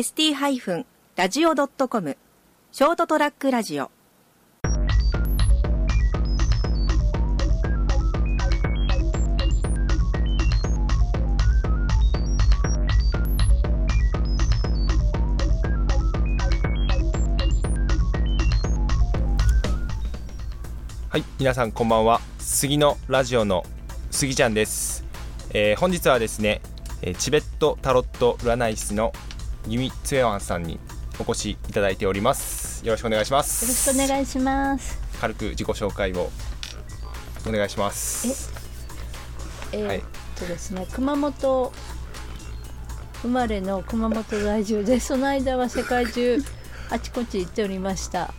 ST-radio.com ショートトラックラジオはい、皆さんこんばんは。杉のラジオの杉ちゃんです。えー本日はですね、えーチベットタロット占い師のユミツエワンさんにお越しいただいております。よろしくお願いしまよろしす。くお願いします。軽く自己紹介をお願いします。はいえーっとですね、熊本生まれの熊本在住で、その間は世界中あちこち行っておりました。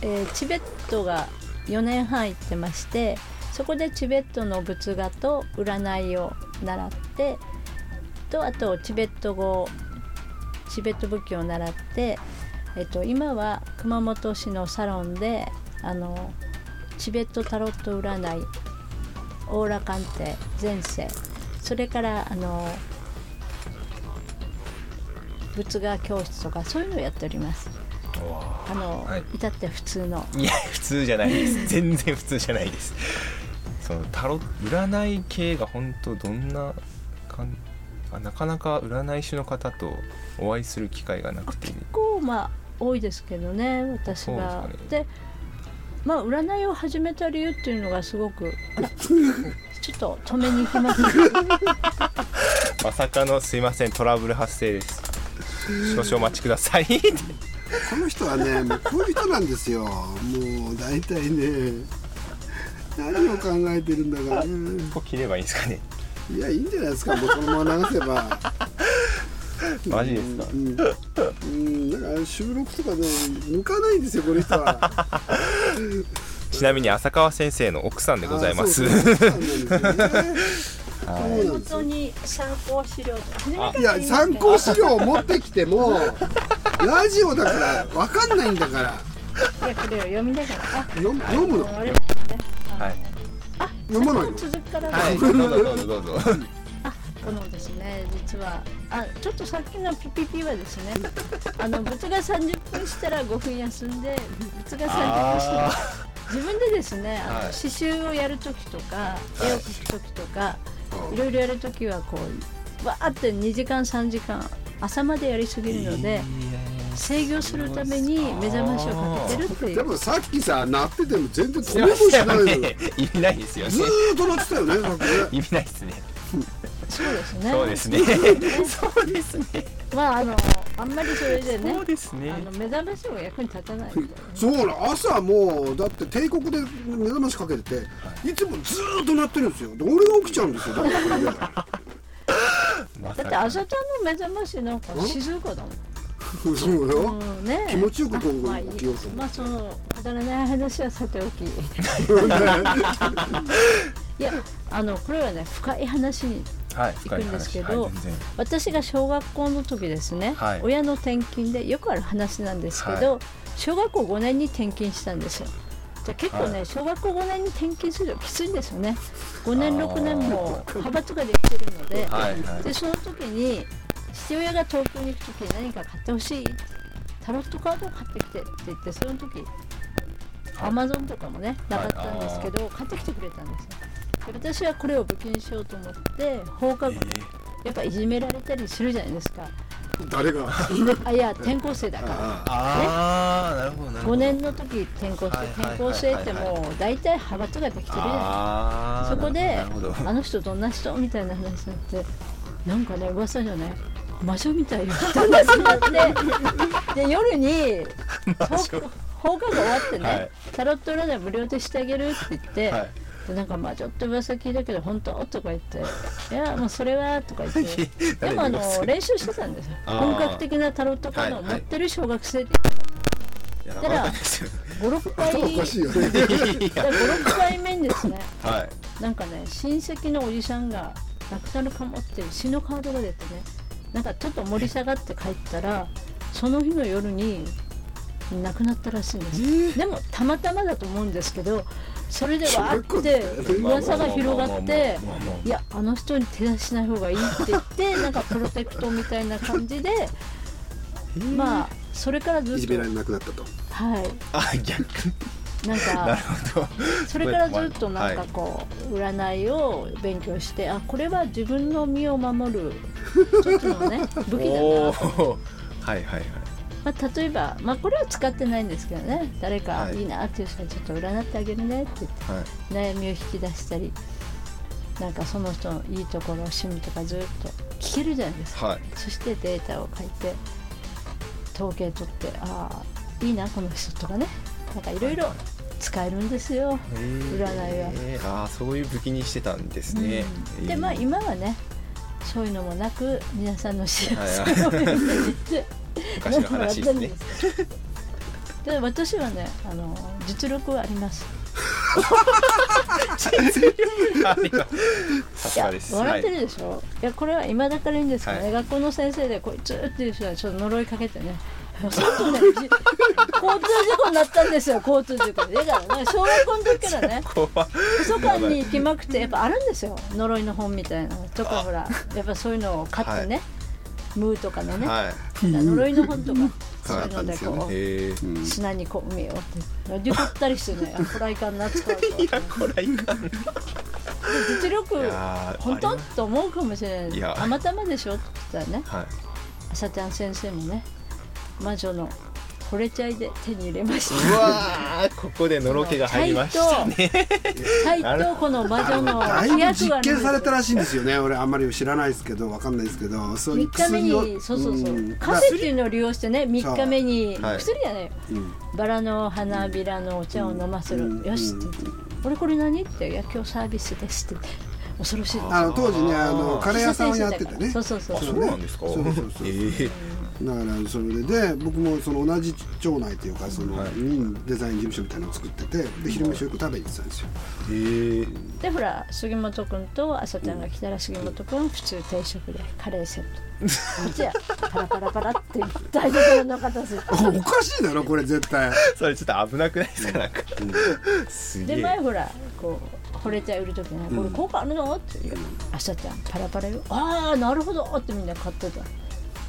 えーチベットが4年半行ってまして、そこでチベットの仏画と占いを習って、とあとチベット語、チベット仏教を習って、えっと今は熊本市のサロンであのチベットタロット占いオーラ鑑定前世。それからあの仏画教室とかそういうのをやっております。あの、はい。至って普通の。いや普通じゃないです。全然普通じゃないです。そのタロ占い系が本当どんなかんあなかなか占い師の方とお会いする機会がなくて、結構まあ多いですけどね私がでねでまあ占いを始めた理由っていうのがすごく ちょっと止めに行きます まさかのすいませんトラブル発生です。少々お待ちください。この人はねもうこういう人なんですよもう大体ね何を考えてるんだからねここ切ればいいんですかね。いやいいんじゃないですか。もうそのまま流せば。マジですか？うん、うん、だから収録とかね向かないんですよこの人は。ちなみに浅川先生の奥さんでございます。本当に参考資料いや参考資料を持ってきてもラジオだから分かんないんだから。いやこれを読みながら。あ読むの。読まないの続きからはい。どうぞどうぞどうぞ。このですね実は。あちょっとさっきのピピピはですねあの仏が30分したら5分休んで仏が30分したらあ自分でですねあの、はい。刺繍をやる時とか絵を描く時とか、い、ろいろやる時はこうわーって2時間3時間朝までやりすぎるので、制御するために目覚ましをかけてるっていうでもさっきさ鳴ってても全然止めもしないのよね。意味ないですよねず。ーっと鳴ってたよねさっきね意味ないですね。そうですねそうです ね。そうですね。まああのあんまりそれでねそうですねあ。の目覚ましも役に立たないねそうなの朝もうだって帝国で目覚ましかけてていつもずーっと鳴ってるんですよで俺が起きちゃうんですよだから だって朝ちゃんの目覚ましなんか静かだもん。そうよ。うんね。気持ちよくこうまあいい。起きようと思う。まあそのくだらない話はさておき。いやあのこれはね深い話にはい。行くんですけどはい私が小学校の時ですね、はい。親の転勤でよくある話なんですけど、小学校5年に転勤したんですよ。じゃあ結構ね、はい。小学校5年に転勤するときついんですよね。5年あー。6年も派閥ができてるので、はいはい。でその時に父親が東京に行く時に何か買ってほしい。タロットカードを買ってきてって言ってその時アマゾンとかもねなかったんですけど、買ってきてくれたんですよ。で私はこれを武器にしようと思って放課後、やっぱいじめられたりするじゃないですか。誰が？あいや転校生だから。あああ、なるほどなるほど。5年の時転校生はいはいはいはい。転校生ってもう大体派閥ができてるじゃないああ。そこで。あの人どんな人？みたいな話になってなんかね噂じゃない？魔女みたいな人がって。で 夜に放放課後終わってね、はい。タロット占い無料でしてあげるって言って、はい。でなんかまあちょっと噂聞いたけど本当？とか言って「いやもうそれは」とか言って。でもあの練習してたんですよ。本格的なタロットカードを持ってる小学生でやだからですよ。56回。頭おかしいよね。56回目にですねはい。なんかね親戚のおじさんが亡くなるかもっていう死のカードが出てねなんかちょっと盛り下がって帰ったらその日の夜に亡くなったらしいんです、でもたまたまだと思うんですけどそれでわーって噂が広がっていやあの人に手出しない方がいいって言って なんかプロテクトみたいな感じでまあそれからずっと。いじめられなくなったと。はい。あ逆なんかそれからずっとなんかこう占いを勉強してあこれは自分の身を守る一つのね 武器だな。はいはいはい。まあ、例えば、まあ、これは使ってないんですけどね。誰かはい。いいなっていう人はちょっと占ってあげるねって言ってはい。悩みを引き出したりなんかその人のいいところ趣味とかずっと聞けるじゃないですか。はい。そしてデータを書いて統計取ってああいいなこの人とかねなんかいろいろ使えるんですよ、占いは。えーああそういう武器にしてたんですね、うん。でまあえー今はねそういうのもなく皆さんの幸せはい。を 昔の話ですね。で私はねあの実力はあります。笑ってはい。るでしょ、い、やこれは今だからいいんですけどね、はい。学校の先生でこいつっていう人はちょっと呪いかけてねそうするとねじ 交通事故になったんですよ交通事故で。だからね小学校の時からね。図書館に行きまくってやっぱあるんですよ。呪いの本みたいな。のとかほらやっぱそういうのを買ってね、ムーとかのね、はい。呪いの本とかそういうのでこう、砂にこう埋めようって。デュコったりしてねあこらいかんな使うと。いやこれいかん実力本当？と思うかもしれない。たまたまでしょ？って言ったらね。はい。朝ちゃん先生もね魔女の惚れちゃいで手に入れましうわーここでのろけが入りましたね。たはいとこの魔女のだいぶ実験されたらしいんですよね。俺あんまり知らないですけどわかんないですけどそういう3日目にそうそうそう、ん。カフェっていうのを利用してね3日目にはい。薬やね。うん。バラの花びらのお茶を飲ませる、うん。よし。って言って「俺これ何?」って「いや今日サービスです」って。恐ろしい。あの当時ねあのカレー屋さんをやっててね。そうそうそう。あそうなんですか？そうそうそうえ。ーだからそれで僕もその同じ町内というかその、はい。うんデザイン事務所みたいなのを作っててで昼飯をよく食べに行ってたんですよ。えー。でほら杉本君と朝ちゃんが来たら杉本君普通定食でカレーセット。こっちはパラパラパラって台所の片付けおかしいだろこれ絶対。それちょっと危なくないですかなんか。すげでえ前ほらこう惚れちゃう時に「これ効果あるの?」って言う。朝ちゃんパラパラよ「ああなるほど」ってみんな買ってた。あ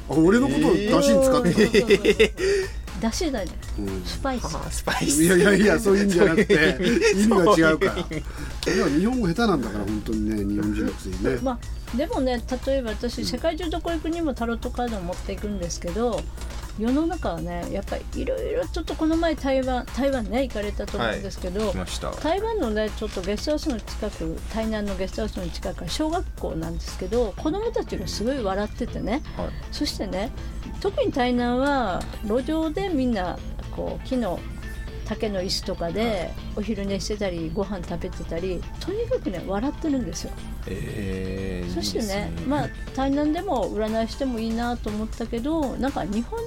俺のことを出汁に使って だしだね。うん。スパイス。スパイス。いやいやいやそういうんじゃなくて 意味が違うから。いや日本語下手なんだから本当にね日本人のくせにね、まあでもね例えば私世界中どこ行くにもタロットカードを持っていくんですけど世の中はねやっぱりいろいろちょっとこの前台湾台湾ね行かれたと思うんですけど、来ました。台湾のねちょっとゲストハウスの近く台南のゲストハウスの近くは小学校なんですけど子供たちがすごい笑っててね。はい。そしてね特に台南は路上でみんなこう木の竹の椅子とかでお昼寝してたりご飯食べてたりとにかくね笑ってるんですよ。えー、そしていいですね。まあ台南でも占いしてもいいなと思ったけどなんか日本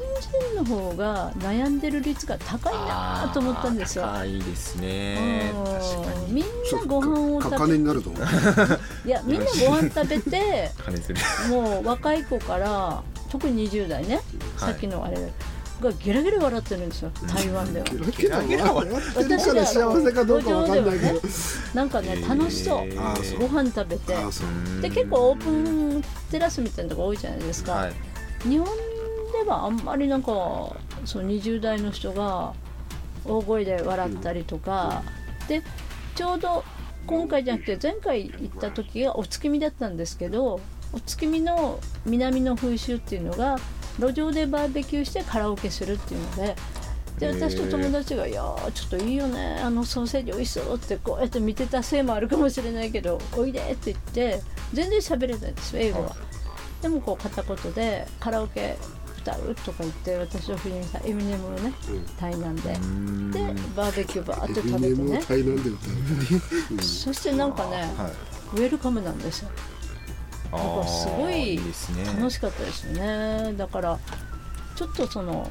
人の方が悩んでる率が高いなと思ったんですよ。高いですね。うん。確かに。みんなご飯をか食べ金になると思う。いやみんなご飯食べて 金するもう若い子から特に20代ね、はい。さっきのあれがゲラゲラ笑ってるんですよ台湾では。ゲラゲラはやってる。から幸せかどうかわかんないけど。なんかねえー。楽しそう、あーご飯食べて。で結構オープンテラスみたいなとこ多いじゃないですか、はい。日本ではあんまりなんかその20代の人が大声で笑ったりとか、でちょうど今回じゃなくて前回行った時がお月見だったんですけどお月見の南の風習っていうのが路上でバーベキューしてカラオケするっていうので。で私と友達が「いやーちょっといいよね。あのソーセージ美味しそう」ってこうやって見てたせいもあるかもしれないけど「おいで」って言って全然喋れないんですよ英語は。でもこう片言でカラオケ歌う？とか言って私を振りにしたエミネムをね台南で。うん。でバーベキューバーって食べてね。そしてなんかねはい。ウェルカムなんですよ。あだからすごい楽しかったですよね。だからちょっとその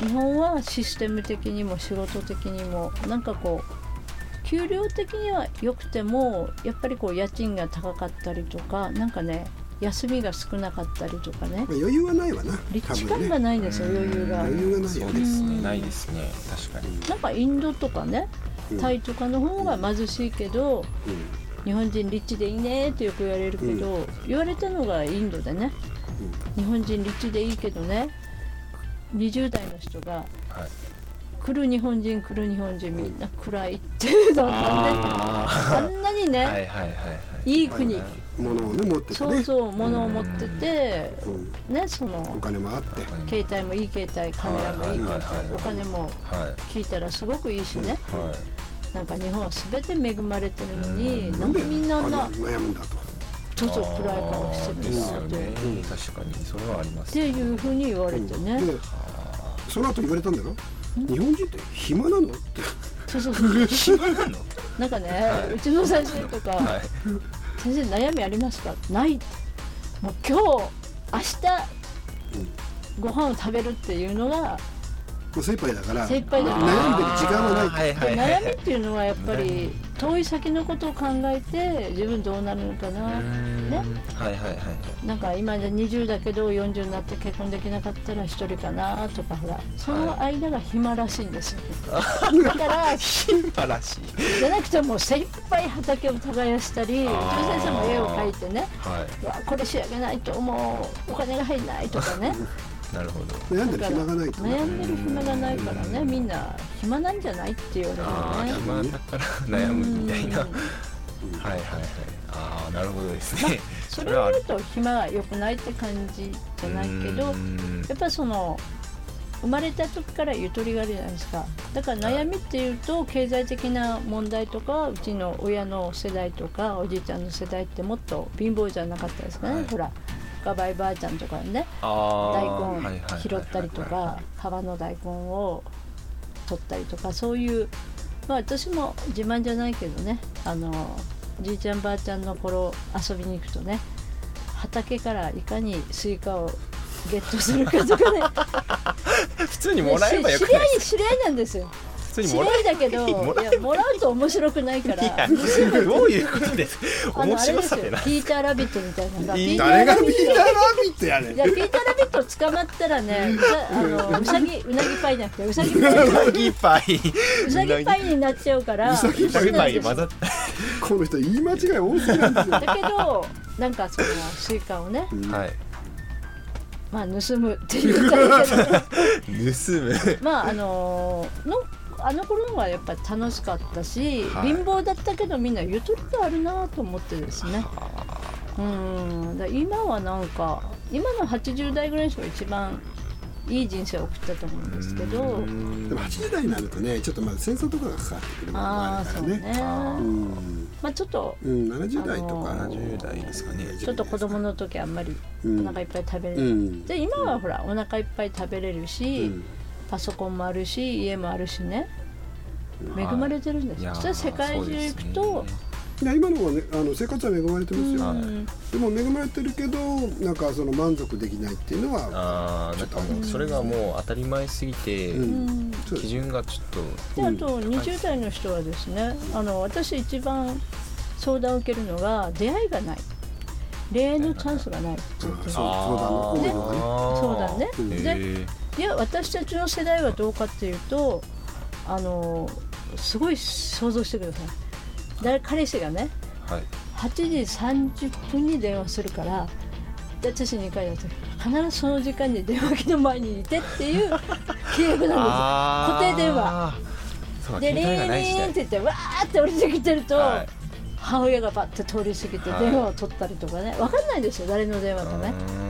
日本はシステム的にも仕事的にもなんかこう給料的には良くてもやっぱりこう家賃が高かったりとかなんかね休みが少なかったりとかね。まあ余裕はないわな。立地感がないんですよ余裕が。余裕がないそうよねですね。うんないですね。確かに。なんかインドとかねうん。タイとかの方が貧しいけど日本人リッチでいいねってよく言われるけど、言われたのがインドでね。日本人リッチでいいけどね。20代の人がはい。来る日本人来る日本人みんな暗いっていうのああんなにね、ーはいはいはいはい。いい国、物をね持っててね。そうそう物を持ってて、うん。ねそおの金もあって。携帯もいい携帯カメラもいい携帯、はいはい。お金もはい。聞いたらすごくいいしね。はいなんか日本は全て恵まれてるのにうん。なんでみんなあんな悩むんだと。ちょっと暗い顔してるですよなって、ね確かに。それはあります。っていうふうに言われてね、でその後言われたんだよ日本人って暇なの？って。そうそうそう。暇なの？なんかね、うちの先生とか、はい。先生悩みありますか？ない。ってもう今日明日ご飯を食べるっていうのが精一杯だから精一杯だから。悩んでる時間はない。はいはい悩みっていうのはやっぱり遠い先のことを考えて自分どうなるのかな。ね。はいはいはいなんか今じゃ20だけど40になって結婚できなかったら一人かなとかほら。その間が暇らしいんですよ。だから 素晴らしい。じゃなくてもう精一杯畑を耕したりうちの先生も絵を描いてね。はうわこれ仕上げないともう。お金が入んないとかね。いなるほど。悩んでだからる暇がないとね。悩んでる暇がないからねみんな暇なんじゃないって言われるああよね暇だから悩むみたいな。うんはいはいはい。ああなるほどですね。それを言うと暇が良くないって感じじゃないけどうん。やっぱりその生まれた時からゆとりがあるじゃないですか。だから悩みっていうと経済的な問題とかうちの親の世代とかおじいちゃんの世代ってもっと貧乏じゃなかったですかね、はい。ほらガバイばあちゃんとかねあ大根拾ったりとか川の大根を取ったりとかそういうまあ私も自慢じゃないけどねあのおじいちゃんばあちゃんの頃遊びに行くとね畑からいかにスイカをゲットするかとかね。普通にもらえばよし知り合くないい知り合いなんですよ。普通にもらいだけど もらいやもらうと面白くないから。いやどういうことです面 あのあれですよ白さってなピーター・ラビットみたいなさいい。ピーター誰がラビット。ピーター・ラビットやねん。いやピーター・ラビット捕まったらね うさあのうさぎうなぎパイじゃなくてうさぎパイ。うなぎパイ。うさぎパイになっちゃうからうさぎパイ混ざっこの人言い間違い多すぎなんですよ。だけどなんかそのスイカをねはい。まあ盗むっていいけどね。盗む。まああののあの頃はやっぱり楽しかったし、はい。貧乏だったけどみんなゆとりがあるなと思ってですね。うん。だ今はなんか今の80代ぐらいの人が一番いい人生を送ったと思うんですけど。でも80代になるとねちょっとまだ戦争とかがかかってくるものもあるからね。そうね。まあちょっとうん70代とか。あの70代ですかね。ちょっと子供の時あんまりうんお腹いっぱい食べれる、うん。で今はほらお腹いっぱい食べれるし、うんパソコンもあるし家もあるしね。恵まれてるんですよ、い。やーそれ世界中行くと。いや今のはねあの生活は恵まれてますよ、うんでも恵まれてるけどなんかその満足できないっていうのはああなんかもうそれがもう当たり前すぎてうう。ん基準がちょっであと20代の人はですねあの私一番相談を受けるのが出会いがない。恋愛のチャンスがないって言っそう相談の多いのがね。そうだね。うんでいや私たちの世代はどうかっていうとあのすごい想像してください。誰彼氏がねはい。8時30分に電話するからで私に書いてあった必ずその時間に電話機の前にいてっていう 契約なんあ固定電話。でリ携帯がない時代。ーンって言ってわーって降りてきてると、はい。母親がバッて通り過ぎてはい電話を取ったりとかね。分かんないんですよ誰の電話かね。う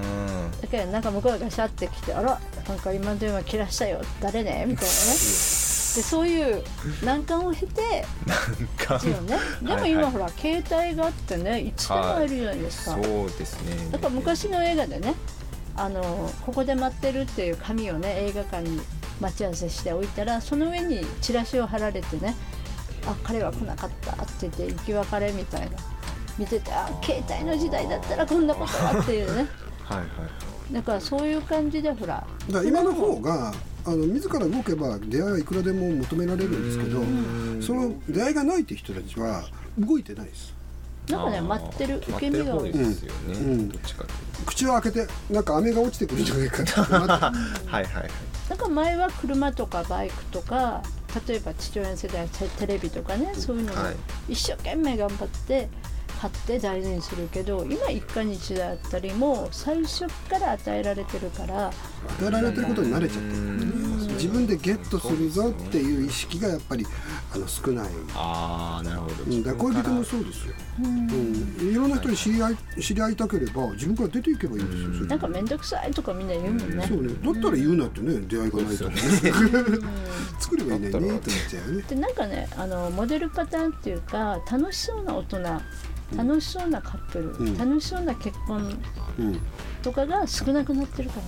だけどなんか向こうがガシャって来て「あらなんか今電話切らしたよ。誰ね?」みたいなね。でそういう難関を経てーんかですよね。でもはいはい。今ほら携帯があってねいつでも会えるじゃないですか、そうですね。だから昔の映画でねあのここで待ってるっていう紙をね映画館に待ち合わせしておいたらその上にチラシを貼られてねあ彼は来なかった。って言って生き別れみたいな。見ててあ携帯の時代だったらこんなことはっていうね。はいはいだからそういう感じでほら。だ今の方があの自ら動けば出会いはいくらでも求められるんですけどうん。その出会いがないって人たちは動いてないです。なんかね待ってる受け身が。多いですよね、うん。う口を開けてなんか飴が落ちてくるんじゃないかって待ってとはいはいはい。なんか前は車とかバイクとか例えば父親の世代はテテレビとかねそういうのをはい。一生懸命頑張って買って大事にするけど今一家日だったりも最初から与えられてるから与えられてることに慣れちゃってる。自分でゲットするぞっていう意識がやっぱりあの少ない。ああなるほど。うんだから恋人もそうですよ、うん、いろんな人に知り合い知り合いたければ自分から出ていけばいいんですよ。それなんか面倒くさいとかみんな言うもんね。そうね。だったら言うなってね出会いがないとね。作ればいいのにねって思っちゃうよね。でなんかねあのモデルパターンっていうか楽しそうな大人楽しそうなカップル、ん。楽しそうな結婚うん。とかが少なくなってるか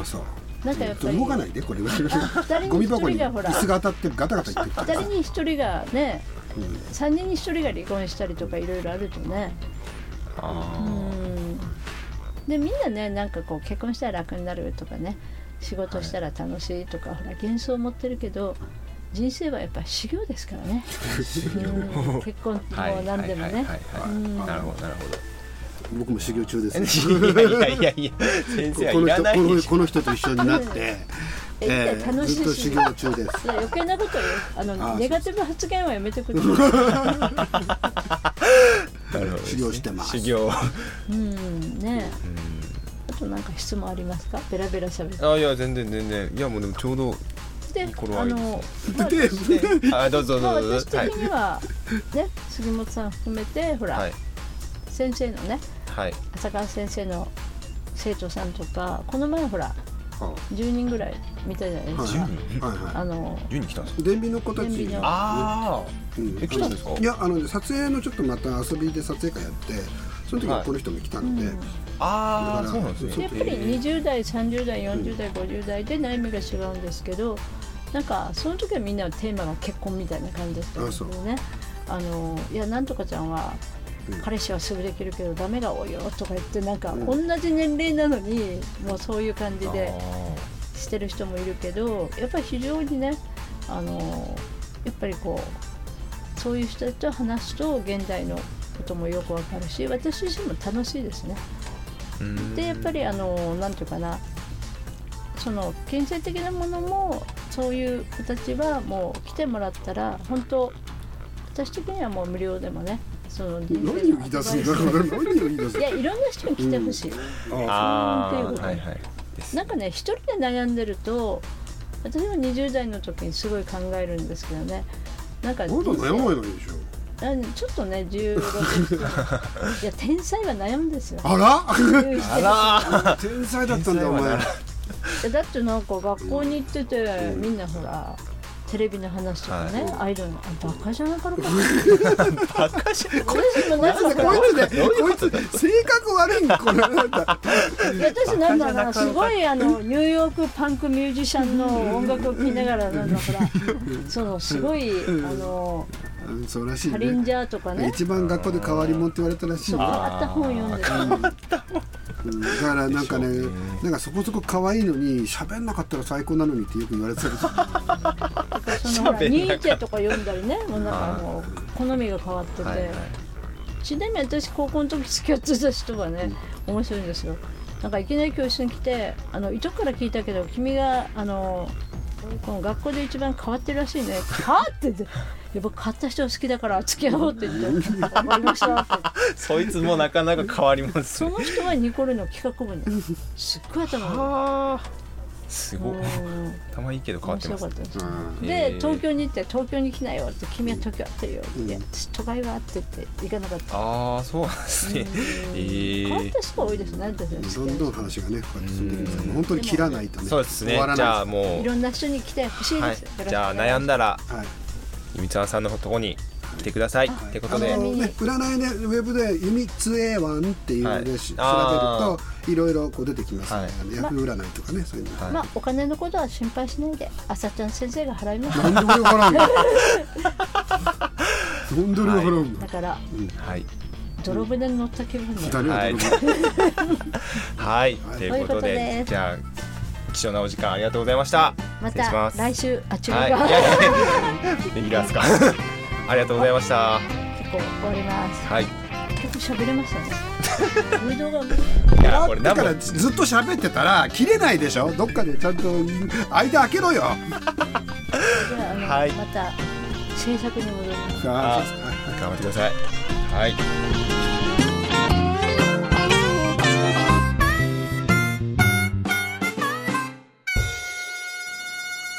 あそう。らなんかやっぱり動かないでこれは。二人に一ゴミ箱に椅子が当たってガタガタ言ってるから。二人に一人がね三人に一人が離婚したりとかいろいろあるとね。あうん。でみんなねなんかこう結婚したら楽になるとかね仕事したら楽しいとか、ほら幻想を持ってるけど人生はやっぱり修行ですからね。うん。結婚あも何でもね。なるほど。なるほ僕も修行中です。よほどいやいやいや。先生はいらこの人このこの人と一緒になって、えええ楽しいし。ずっと修行中です。余計なことよあのネガティブ発言はやめてくださ なるほど。です修行してます。修行。いうん。ね。あとなんか質問ありますか？ベラベラしゃべって。あいや全然全然。いやもうでもちょうどでいい頃合いですあのまあであどうぞまあどうぞ。私的にはね杉本さん含めてほらはい。先生のねはい。浅川先生の生徒さんとかこの前ほらは10人ぐらい見たじゃないですか、いはい。はあの10人来たんですか？い電美の子たち電美の。あうん。え来たんですか？いやあのね撮影のちょっとまた遊びで撮影会やってその時ははい。この人も来たので、うん。ああそうなんですね。でやっぱり20代30代40代50代で悩みが違うんですけどなんかその時はみんなテーマが結婚みたいな感じだったんですけどね。あのいやなんとかちゃんはうん。彼氏はすぐできるけどダメが多いよとか言ってなんかうん。同じ年齢なのにもうそういう感じであしてる人もいるけどやっぱり非常にねあのやっぱりこうそういう人たちと話すと現代のこともよくわかるし私自身も楽しいですね。でやっぱりあのなんていうかなその金銭的なものもそういう子たちはもう来てもらったら本当私的にはもう無料でもねその人何を生言い出すんだろう何を言い出すいやいろんな人に来てほしい、あっていうことあはいはい。なんかね一人で悩んでると私は20代の時にすごい考えるんですけどね。なんかまだ悩まないでしょ。あちょっとね16 いや天才は悩むんですよ。あら？あら天才だったんだお前えだってなんか学校に行ってて、みんなほらテレビの話とかね、アイドルのあバカじゃなかろ うかバカじゃなこいつねこいつ性格悪いんこれなんだいや私なんだろうなすごいあのニューヨークパンクミュージシャンの音楽を聴きながらなんかほらそのすごいあのうんそうらしいカリンねジャーとかね。一番学校で変わり者って言われたらしいあった本読んでた。うんだからなんかねね。なんかそこそこ可愛いのに喋んなかったら最高なのにってよく言われてたりする。そのほらニーチェとか読んだりねもうなんかもう好みが変わってて、はいはい。ちなみに私高校の時付き合ってた人はね、面白いんですよ。なんかいきなり教室に来て「あのいとこから聞いたけど君があのこの学校で一番変わってるらしいね」はあ?」って言って「いや僕変わった人好きだから付き合おう」って言って「分かりました」って そいつもなかなか変わりますね。その人はニコルの企画部にすっごい頭がああ。すごい。うん。頭いいけど変わ面ってます白かったで東京に行って東京に来なよって君は東京あってるよって、いや私都会はあってって行かなかった。ああそうなんですね。え。変わっーた人が多いですねどんどん話がねこうやって進んでるんですけど本当に切らないとねそうですね。じゃあもいろんな人に来てほしいはです、よろしくお願いしますい。じゃあ悩んだら。はいゆみつわんさんのとこに来てくださいってことで。あのね、占いねウェブで「弓津 A1」っていうので、はい調べるといろいろこう出てきますね、はい。ヤフー占いとかねそういうの、はい。まあお金のことは心配しないで朝ちゃん先生が払います。なんで俺が払うんだな んで俺が払うんだ、だからはい。泥船に乗った気分で。誰がはい。はい。はい。ということということでじゃあ貴重なお時間ありがとうございました。また来週あ違うはい。レギュラーですか。ありがとうございました。結構終わります。はい。結構喋れましたね。いやこれだからずっと喋ってたら切れないでしょ？どっかでちゃんと間開けろよ。じゃああの、はいまた制作に戻ります。頑張ってください。はい